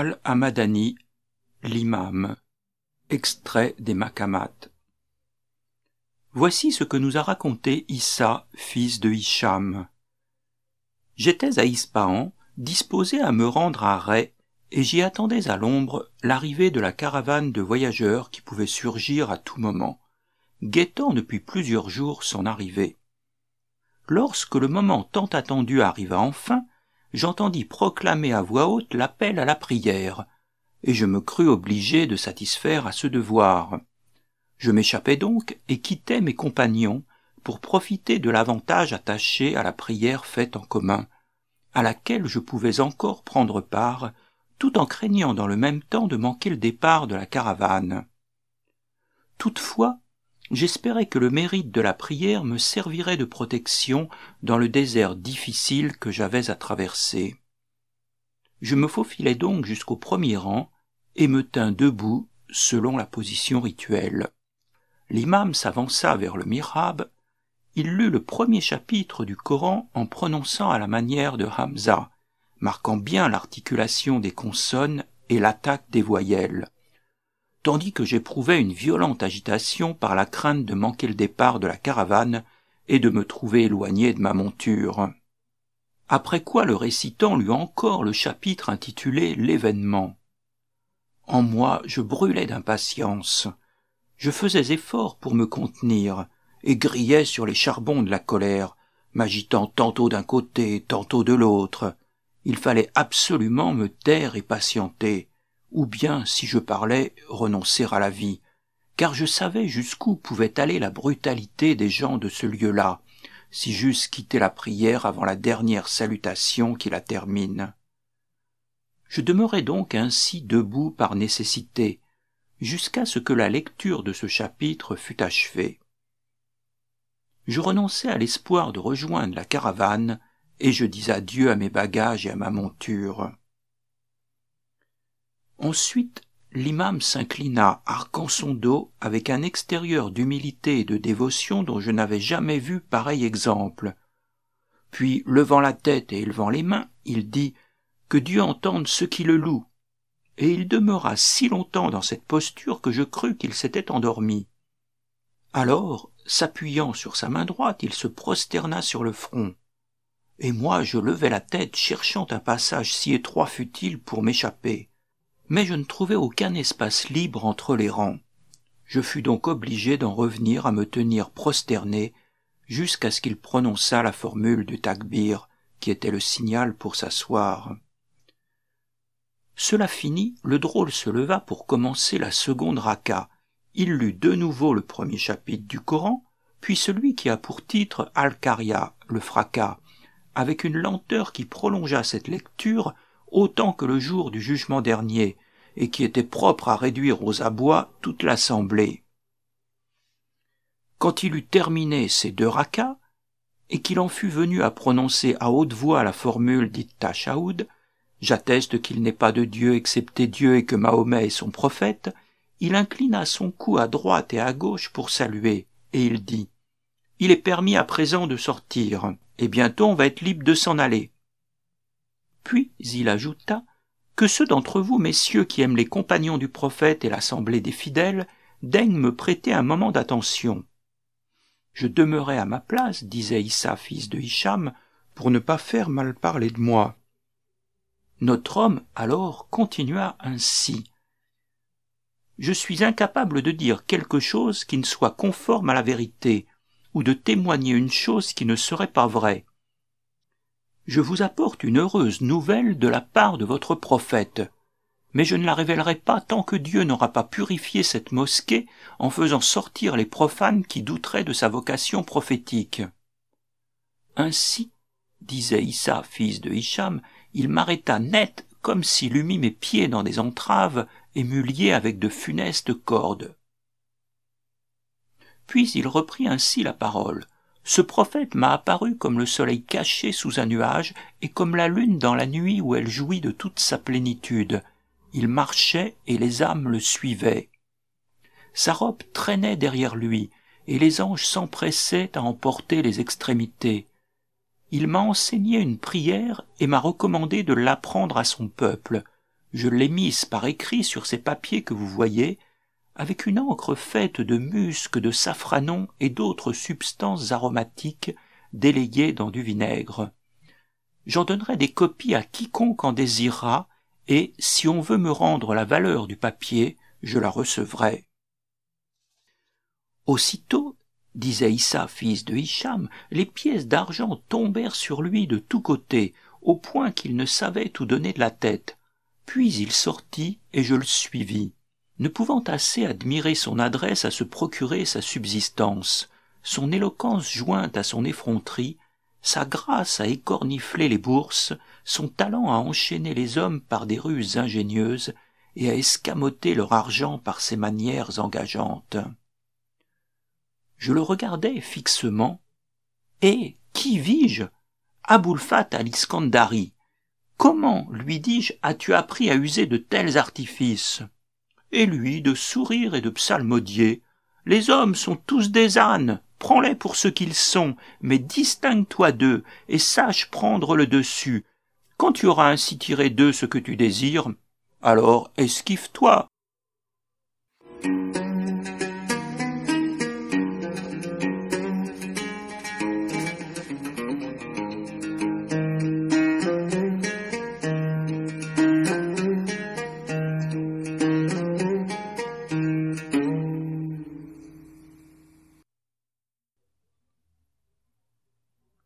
Al-Hamadani, l'imam. Extrait des Makamat. Voici ce que nous a raconté Issa, fils de Hicham. J'étais à Ispahan, disposé à me rendre à Ray, et j'y attendais à l'ombre l'arrivée de la caravane de voyageurs qui pouvait surgir à tout moment, guettant depuis plusieurs jours son arrivée. Lorsque le moment tant attendu arriva enfin, j'entendis proclamer à voix haute l'appel à la prière, et je me crus obligé de satisfaire à ce devoir. Je m'échappai donc et quittai mes compagnons pour profiter de l'avantage attaché à la prière faite en commun, à laquelle je pouvais encore prendre part, tout en craignant dans le même temps de manquer le départ de la caravane. Toutefois, j'espérais que le mérite de la prière me servirait de protection dans le désert difficile que j'avais à traverser. Je me faufilai donc jusqu'au premier rang et me tins debout selon la position rituelle. L'imam s'avança vers le mihrab, il lut le premier chapitre du Coran en prononçant à la manière de Hamza, marquant bien l'articulation des consonnes et l'attaque des voyelles tandis que j'éprouvais une violente agitation par la crainte de manquer le départ de la caravane et de me trouver éloigné de ma monture. Après quoi le récitant lut encore le chapitre intitulé L'événement. En moi je brûlais d'impatience. Je faisais effort pour me contenir, et grillais sur les charbons de la colère, m'agitant tantôt d'un côté, tantôt de l'autre. Il fallait absolument me taire et patienter, ou bien, si je parlais, renoncer à la vie, car je savais jusqu'où pouvait aller la brutalité des gens de ce lieu-là, si j'eusse quitté la prière avant la dernière salutation qui la termine. Je demeurai donc ainsi debout par nécessité, jusqu'à ce que la lecture de ce chapitre fût achevée. Je renonçai à l'espoir de rejoindre la caravane, et je dis adieu à mes bagages et à ma monture. Ensuite, l'imam s'inclina, arquant son dos, avec un extérieur d'humilité et de dévotion dont je n'avais jamais vu pareil exemple. Puis, levant la tête et élevant les mains, il dit Que Dieu entende ceux qui le louent. Et il demeura si longtemps dans cette posture que je crus qu'il s'était endormi. Alors, s'appuyant sur sa main droite, il se prosterna sur le front. Et moi, je levai la tête, cherchant un passage si étroit fut-il pour m'échapper mais je ne trouvais aucun espace libre entre les rangs. Je fus donc obligé d'en revenir à me tenir prosterné jusqu'à ce qu'il prononçât la formule du takbir, qui était le signal pour s'asseoir. Cela fini, le drôle se leva pour commencer la seconde raka. Il lut de nouveau le premier chapitre du Coran, puis celui qui a pour titre Al-Karia, le fracas, avec une lenteur qui prolongea cette lecture autant que le jour du jugement dernier, et qui était propre à réduire aux abois toute l'assemblée. Quand il eut terminé ces deux rakas, et qu'il en fut venu à prononcer à haute voix la formule dite Tashaoud, j'atteste qu'il n'est pas de Dieu excepté Dieu et que Mahomet est son prophète, il inclina son cou à droite et à gauche pour saluer, et il dit Il est permis à présent de sortir, et bientôt on va être libre de s'en aller. Puis il ajouta Que ceux d'entre vous, messieurs, qui aiment les compagnons du prophète et l'assemblée des fidèles, daignent me prêter un moment d'attention. Je demeurai à ma place, disait Issa, fils de Hicham, pour ne pas faire mal parler de moi. Notre homme alors continua ainsi. Je suis incapable de dire quelque chose qui ne soit conforme à la vérité, ou de témoigner une chose qui ne serait pas vraie je vous apporte une heureuse nouvelle de la part de votre prophète. Mais je ne la révélerai pas tant que Dieu n'aura pas purifié cette mosquée en faisant sortir les profanes qui douteraient de sa vocation prophétique. Ainsi, disait Issa, fils de Hicham, il m'arrêta net comme s'il eût mis mes pieds dans des entraves et m'eût lié avec de funestes cordes. Puis il reprit ainsi la parole. Ce prophète m'a apparu comme le soleil caché sous un nuage et comme la lune dans la nuit où elle jouit de toute sa plénitude. Il marchait et les âmes le suivaient. Sa robe traînait derrière lui, et les anges s'empressaient à emporter les extrémités. Il m'a enseigné une prière et m'a recommandé de l'apprendre à son peuple. Je l'ai mise par écrit sur ces papiers que vous voyez, avec une encre faite de musc, de safranon et d'autres substances aromatiques délayées dans du vinaigre. J'en donnerai des copies à quiconque en désirera, et si on veut me rendre la valeur du papier, je la recevrai. Aussitôt, disait Issa, fils de Hicham, les pièces d'argent tombèrent sur lui de tous côtés, au point qu'il ne savait où donner de la tête. Puis il sortit, et je le suivis, ne pouvant assez admirer son adresse à se procurer sa subsistance, son éloquence jointe à son effronterie, sa grâce à écornifler les bourses, son talent à enchaîner les hommes par des ruses ingénieuses et à escamoter leur argent par ses manières engageantes. Je le regardais fixement, et, qui vis-je? Aboulfat al-Iskandari. Comment, lui dis-je, as-tu appris à user de tels artifices? Et lui, de sourire et de psalmodier. Les hommes sont tous des ânes, prends-les pour ce qu'ils sont, mais distingue-toi d'eux, et sache prendre le dessus. Quand tu auras ainsi tiré d'eux ce que tu désires, alors esquive-toi.